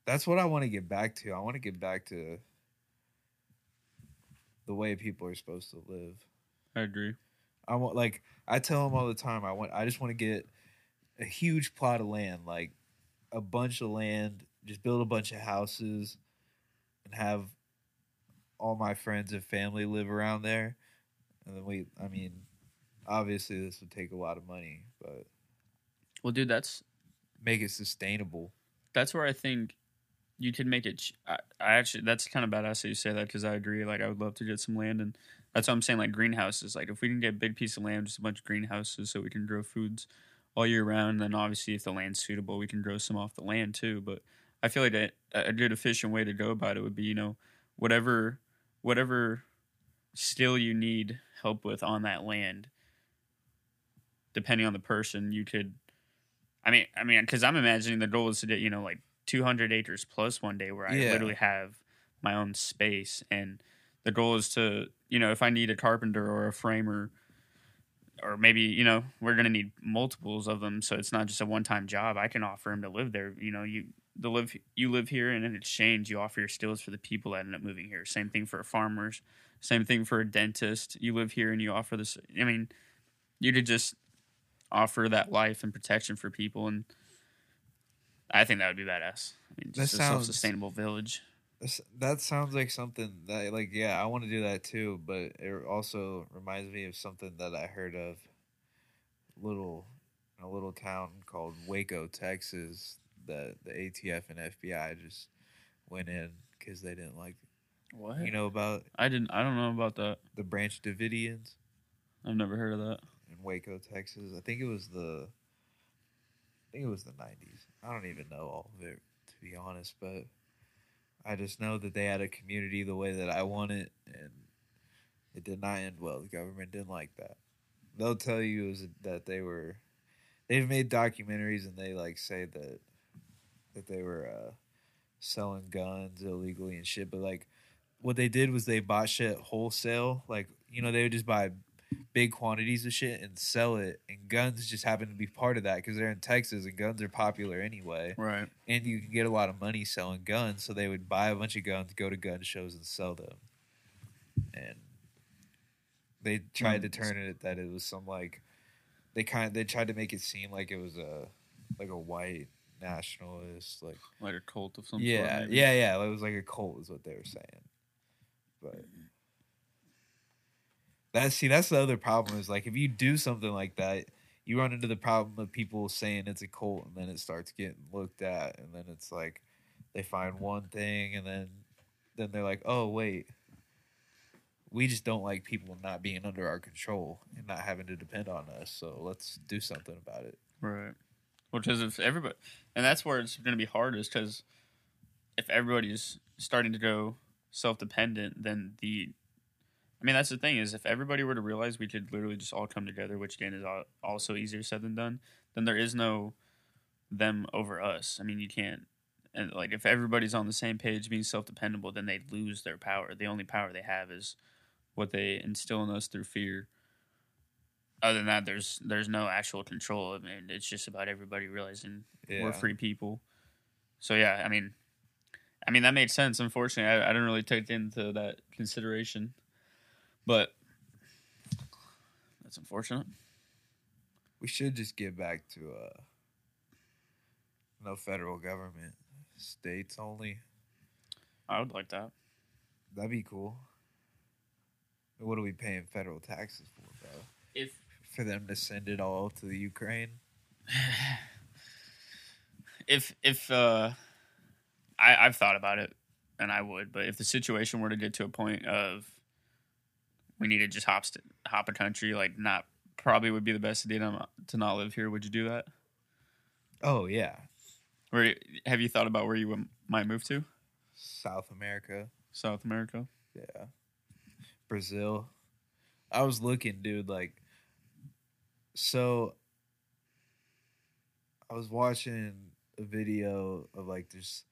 A: that's what I want to get back to. I want to get back to the way people are supposed to live.
B: I agree.
A: I want like I tell them all the time. I want. I just want to get a huge plot of land, like a bunch of land. Just build a bunch of houses, and have all my friends and family live around there. And then we. I mean, obviously this would take a lot of money, but
B: Well, dude, that's
A: make it sustainable.
B: that's where I think you could make it. ch- I, I actually, that's kind of badass that you say that because I agree. Like, I would love to get some land, and that's what I'm saying. Like greenhouses. Like, if we can get a big piece of land, just a bunch of greenhouses, so we can grow foods all year round. Then obviously, if the land's suitable, we can grow some off the land too. But I feel like a, a good efficient way to go about it would be, you know, whatever whatever still you need help with on that land, depending on the person, you could. I mean, I mean, because I'm imagining the goal is to get you know like 200 acres plus one day where I
A: Yeah.
B: literally have my own space, and the goal is to you know if I need a carpenter or a framer, or maybe you know we're gonna need multiples of them, so it's not just a one time job. I can offer him to live there. You know, you the live you live here, and in exchange you offer your skills for the people that end up moving here. Same thing for farmers. Same thing for a dentist. You live here and you offer this. I mean, you could just offer that life and protection for people, and I think that would be badass. I mean,
A: That
B: just a
A: sounds-
B: self-sustainable village.
A: That sounds like something that, like, yeah, I want to do that too. But it also reminds me of something that I heard of, little, in a little town called Waco, Texas. That the ATF and FBI just went in because they didn't like,
B: What?
A: you know, about
B: I didn't. I don't know about that.
A: the Branch Davidians
B: I've never heard of that.
A: in Waco, Texas. I think it was the, I think it was the '90s. I don't even know all of it to be honest, but I just know that they had a community the way that I want it, and it did not end well. The government didn't like that. They'll tell you is that they were, they've made documentaries and they like say that that they were uh, selling guns illegally and shit, but like what they did was they bought shit wholesale. Like you know they would just buy big quantities of shit and sell it, and guns just happen to be part of that because they're in Texas and guns are popular anyway
B: Right.
A: and you can get a lot of money selling guns. So they would buy a bunch of guns, go to gun shows, and sell them. And they tried to turn it that it was some like they kind of, they tried to make it seem like it was a like a white nationalist like
B: Like a cult of some
A: yeah
B: sort. maybe.
A: yeah yeah it was like a cult is what they were saying. But mm-hmm. that see that's the other problem is like if you do something like that you run into the problem of people saying it's a cult and then it starts getting looked at and then it's like they find one thing and then then they're like oh wait we just don't like people not being under our control and not having to depend on us so let's do something about it
B: Right. Which is if everybody, and that's where it's going to be hard, is because if everybody's starting to go self-dependent, then the, I mean, that's the thing is if everybody were to realize we could literally just all come together, which again is also easier said than done, then there is no them over us. I mean, you can't. And like, if everybody's on the same page, being self-dependable, then they lose their power. The only power they have is what they instill in us through fear other than that, there's there's no actual control. I mean, it's just about everybody realizing
A: yeah
B: we're free people. So yeah, I mean, I mean that made sense. Unfortunately, I, I didn't really take into that consideration, but that's unfortunate.
A: we should just get back to uh no federal government states only
B: I would like that.
A: that'd be cool what are we paying federal taxes for bro
B: If
A: for them to send it all to the Ukraine.
B: if if uh, I I've thought about it, and I would, but if the situation were to get to a point of we need to just hop st- hop a country, like not probably would be the best idea to not, to not live here. Would you do that?
A: Oh yeah,
B: Where have you thought about where you might move to?
A: South America.
B: South America.
A: Yeah. Brazil. I was looking, dude, like so I was watching a video of like just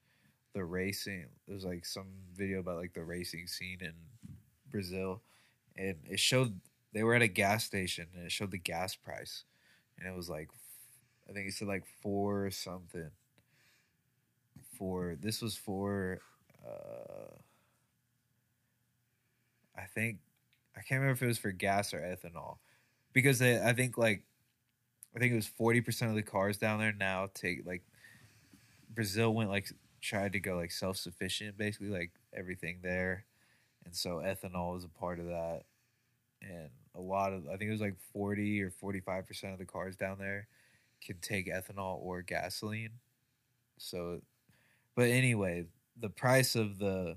A: the racing. There's like some video about like the racing scene in Brazil and it showed they were at a gas station and it showed the gas price and it was like I think it said like 4 something. For this was for uh I think I can't remember if it was for gas or ethanol, because I think like I think it was forty percent of the cars down there now take like Brazil went like tried to go like self sufficient basically like everything there, and so ethanol was a part of that, and a lot of I think it was like forty or forty five percent of the cars down there can take ethanol or gasoline, so, but anyway, the price of the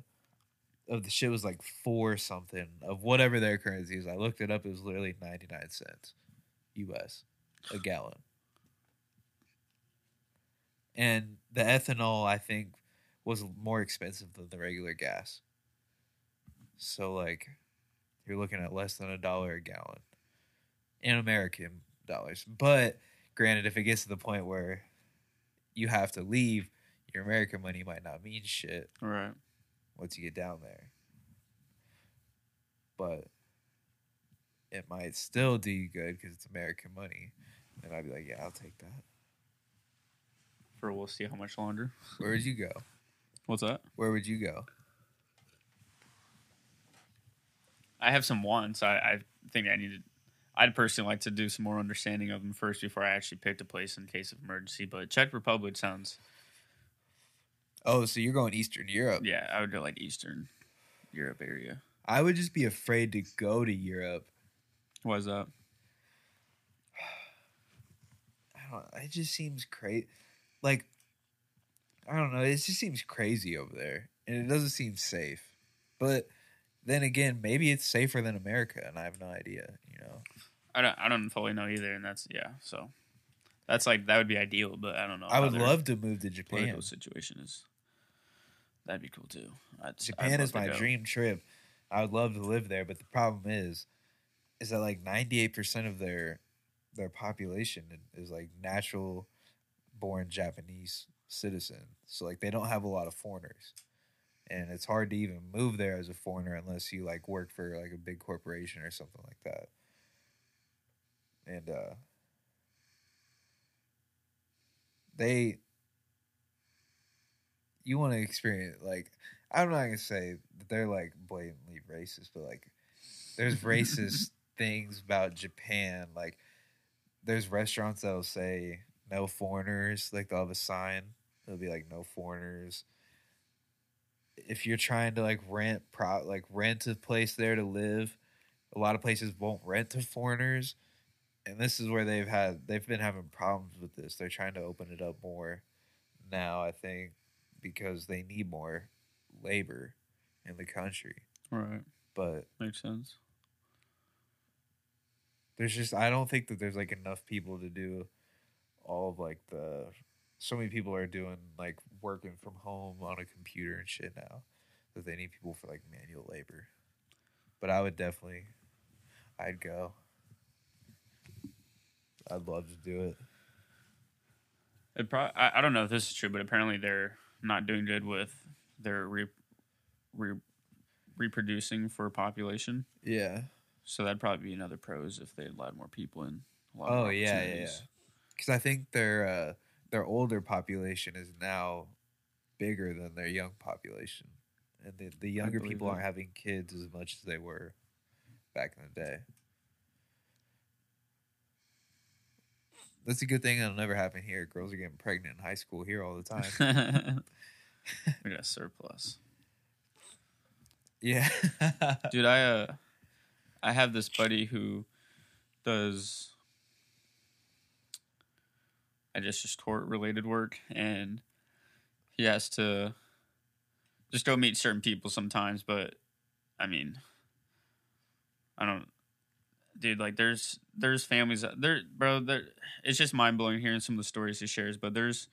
A: of the shit was like four something of whatever their currency is. I looked it up. It was literally ninety nine cents, U.S. a gallon. And the ethanol, I think, was more expensive than the regular gas. So like, you're looking at less than a dollar a gallon in American dollars. But granted, if it gets to the point where you have to leave, your American money might not mean shit
B: Right.
A: Once you get down there. But it might still do you good because it's American money. And I'd be like, yeah, I'll take that.
B: For we'll see how much longer.
A: Where would you go?
B: What's that?
A: Where would you go?
B: I have some wants. I, I think I needed. I'd personally like to do some more understanding of them first before I actually picked a place in case of emergency. But Czech Republic sounds.
A: Oh, so you're going Eastern Europe.
B: Yeah, I would go like Eastern Europe area.
A: I would just be afraid to go to Europe.
B: Why is that?
A: I don't it just seems crazy. Like, I don't know. It just seems crazy over there. And it doesn't seem safe. But then again, maybe it's safer than America, and I have no idea, you know?
B: I don't. I don't fully know either, and that's yeah. So that's like that would be ideal, but I don't know.
A: I would love to move to Japan.
B: Political situation is. That'd be cool too. I'd,
A: Japan
B: I'd
A: is my dream trip. I would love to live there, but the problem is, is that like ninety eight percent of their their population is like natural born Japanese citizen. So like they don't have a lot of foreigners, and it's hard to even move there as a foreigner unless you like work for like a big corporation or something like that. And uh, they you want to experience like I'm not gonna say that they're like blatantly racist, but like there's racist things about Japan. Like there's restaurants that'll say no foreigners. Like they'll have a sign. It'll be like no foreigners. If you're trying to like rent pro like rent a place there to live, a lot of places won't rent to foreigners. And this is where they've had they've been having problems with this. They're trying to open it up more now, I think, because they need more labor in the country.
B: Right,
A: But
B: makes sense.
A: there's just I don't think that there's like enough people to do all of like the so many people are doing like working from home on a computer and shit now that they need people for like manual labor. But I would definitely I'd go. I'd love to do it.
B: It pro- I, I don't know if this is true, but apparently they're not doing good with their re- re- reproducing for population.
A: Yeah.
B: So that'd probably be another pros if they allowed more people in. A lot
A: Oh yeah, yeah, yeah. Because I think their uh, their older population is now bigger than their young population, and the the younger people
B: that.
A: aren't having kids as much as they were back in the day. That's a good thing that'll never happen here. Girls are getting pregnant in high school here all the time.
B: we got a surplus.
A: Yeah.
B: Dude, I uh I have this buddy who does I guess just tort related work and he has to just go meet certain people sometimes, but I mean I don't dude. Like, there's there's families that there, bro. There, it's just mind blowing hearing some of the stories he shares. But there's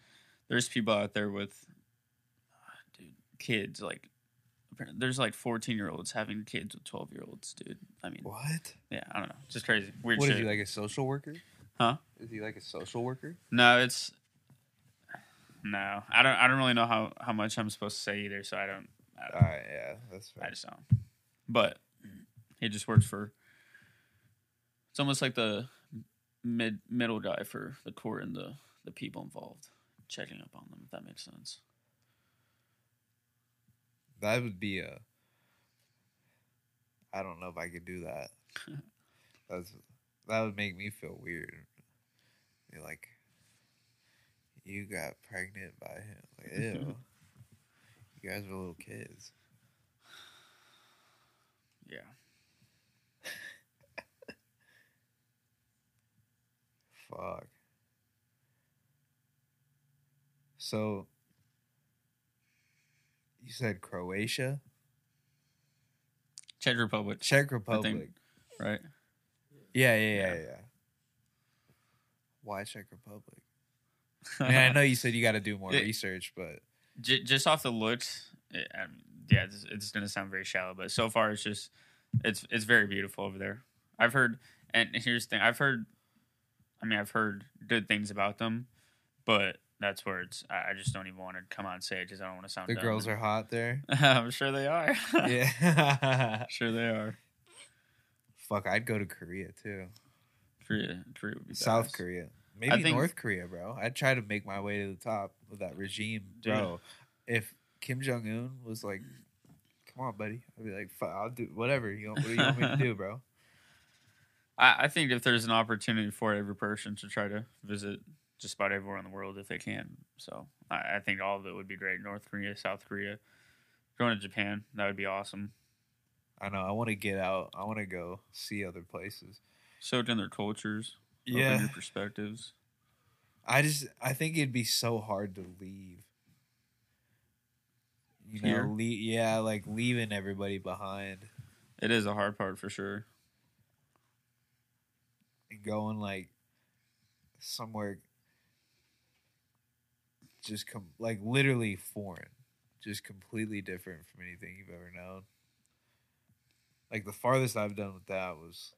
B: there's people out there with, uh, dude, kids like. There's like 14 year olds having kids with 12 year olds, dude. I mean,
A: What?
B: yeah, I don't know. Just crazy. Weird
A: What
B: shit.
A: is he like a social worker?
B: Huh?
A: Is he like a social worker?
B: No, it's no. I don't. I don't really know how how much I'm supposed to say either. So I don't. I,
A: All
B: don't,
A: right, yeah, that's
B: I
A: fair.
B: just don't. But he just works for. It's almost like the mid middle guy for the court and the the people involved, checking up on them. If that makes sense.
A: That would be a. I don't know if I could do that. That's that would make me feel weird. Be like, you got pregnant by him. Like, ew. you guys were little kids.
B: Yeah.
A: Fuck. So, you said Croatia,
B: Czech Republic,
A: Czech Republic.
B: right?
A: Yeah, yeah, yeah,
B: Yeah.
A: yeah. Why Czech Republic? I mean, I know you said you got to do more
B: Yeah.
A: research, but
B: J- just off the looks, it, I mean, yeah, it's, it's going to sound very shallow, but so far it's just it's it's very beautiful over there. I've heard, and here's the thing: I've heard, I mean, I've heard good things about them, but that's where it's. I, just don't even want to come say it because I don't want to sound.
A: the
B: dumb.
A: girls are hot there.
B: I'm sure they are.
A: yeah.
B: sure they are.
A: Fuck, I'd go to Korea too.
B: Korea, Korea would be
A: South
B: badass.
A: Korea. Maybe
B: think-
A: North Korea, bro. I'd try to make my way to the top of that regime,
B: Dude.
A: bro. If Kim Jong Un was like, "Come on, buddy," I'd be like, Fuck, "I'll do whatever you want, what do you want me to do, bro."
B: I, I think if there's an opportunity for every person to try to visit just about everywhere in the world if they can. So I, I think all of it would be great. North Korea, South Korea, going to Japan, that would be awesome.
A: I know. I want to get out. I want to go see other places.
B: Soak in their cultures, open
A: Yeah,
B: your perspectives.
A: I just I think it'd be so hard to leave. You know,
B: Here?
A: le- yeah, like leaving everybody behind
B: It is a hard part for sure.
A: Going like somewhere just come like literally foreign, just completely different from anything you've ever known. Like the farthest I've done with that was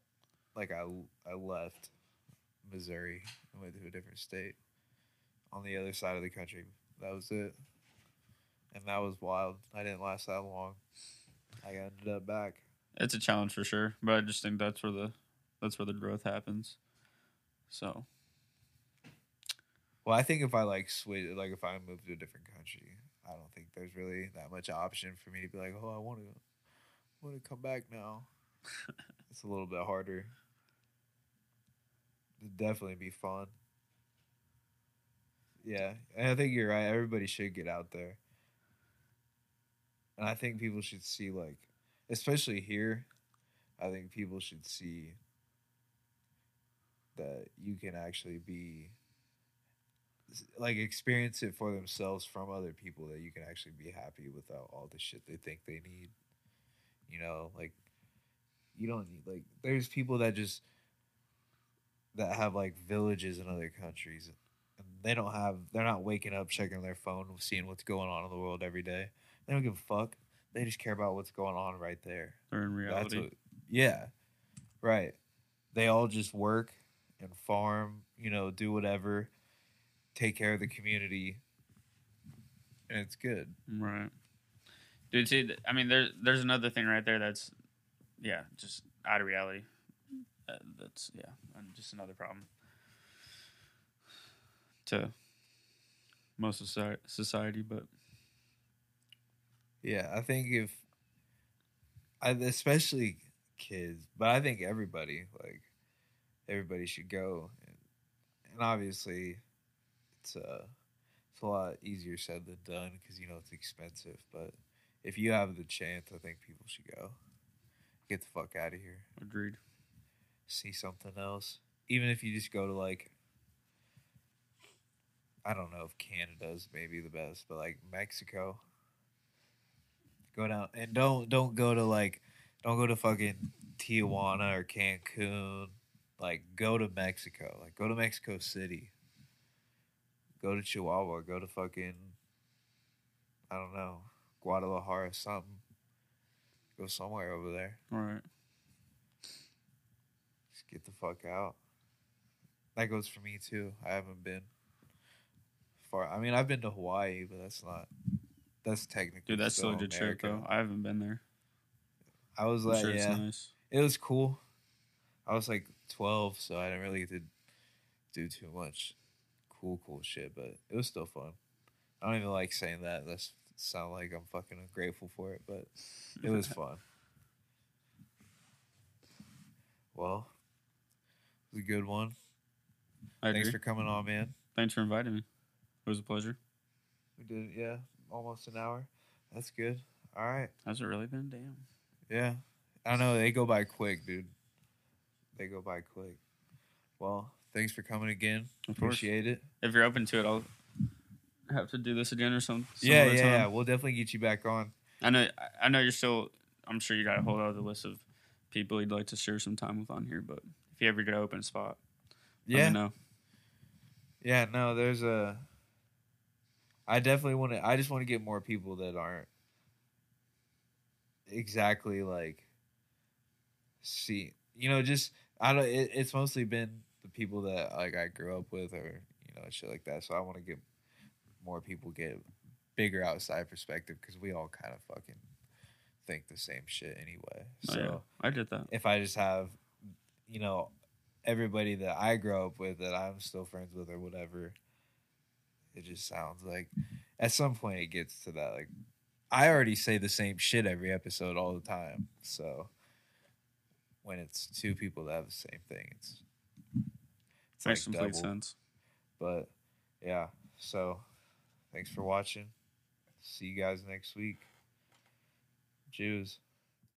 A: like I I left Missouri and went to a different state on the other side of the country. That was it. And that was wild. I didn't last that long. I ended up back.
B: It's a challenge for sure, but I just think that's where the that's where the growth happens. So
A: Well, I think if I like switch, like if I move to a different country, I don't think there's really that much option for me to be like, oh, I want to, want to come back now. it's a little bit harder. It'd definitely be fun. Yeah, and I think you're right. Everybody should get out there, and I think people should see like, especially here. I think people should see that you can actually be like experience it for themselves from other people that you can actually be happy without all the shit they think they need. You know, like you don't need like there's people that just that have like villages in other countries and they don't have they're not waking up checking their phone seeing what's going on in the world every day. They don't give a fuck. They just care about what's going on right there.
B: they're in
A: That's
B: reality.
A: what, yeah, right. They all just work and farm, you know, do whatever, take care of the community, and it's good.
B: Right. Dude, see, I mean, there's there's another thing right there that's, yeah, just out of reality. Uh, that's yeah, and just another problem to most of society. But
A: Yeah, I think if, especially kids, but I think everybody like, everybody should go, and, and obviously, it's uh it's a lot easier said than done because you know it's expensive. But if you have the chance, I think people should go. Get the fuck out of here.
B: agreed.
A: see something else. Even if you just go to like I don't know if Canada's maybe the best, but like Mexico. Go down and don't don't go to like don't go to fucking Tijuana or Cancun. Like go to Mexico. Like go to Mexico City. Go to Chihuahua. Go to fucking I don't know Guadalajara something. Go somewhere over there.
B: All right.
A: Just get the fuck out. That goes for me too. I haven't been far. I mean, I've been to Hawaii, but that's not. That's technically.
B: Dude, that's still a good trip though. I haven't been there.
A: I was
B: I'm
A: like,
B: sure
A: yeah,
B: nice.
A: it was cool. I was like twelve, so I didn't really get to do too much cool, cool shit. But it was still fun. I don't even like saying that. That's sound like I'm fucking ungrateful for it, but it was fun. Well, it was a good one.
B: I
A: Thanks
B: agree.
A: for coming on, man.
B: Thanks for inviting me. It was a pleasure.
A: We did, yeah, almost an hour. That's good. All right.
B: Has it really been? Damn.
A: Yeah. I know they go by quick, dude. They go by quick. Well, thanks for coming again. Appreciate it.
B: If you're open to it, I'll have to do this again or some. some
A: yeah, yeah,
B: time.
A: yeah. We'll definitely get you back on.
B: I know. I know you're still. I'm sure you got a whole other list of people you'd like to share some time with on here. But if you ever get an open spot,
A: Yeah.
B: me know.
A: Yeah, no, there's a. I definitely want to. I just want to get more people that aren't exactly like. See, you know, just I don't. It, it's mostly been the people that like I grew up with, or you know, shit like that. So I want to get more people get bigger outside perspective because we all kind of fucking think the same shit anyway.
B: Oh,
A: So
B: yeah, I get that.
A: if I just have, you know, everybody that I grow up with that I'm still friends with or whatever, it just sounds like at some point it gets to that. Like, I already say the same shit every episode all the time. So when it's two people that have the same thing, it's it's
B: Makes
A: like
B: complete
A: double.
B: sense.
A: But yeah, so thanks for watching. See you guys next week. Jews.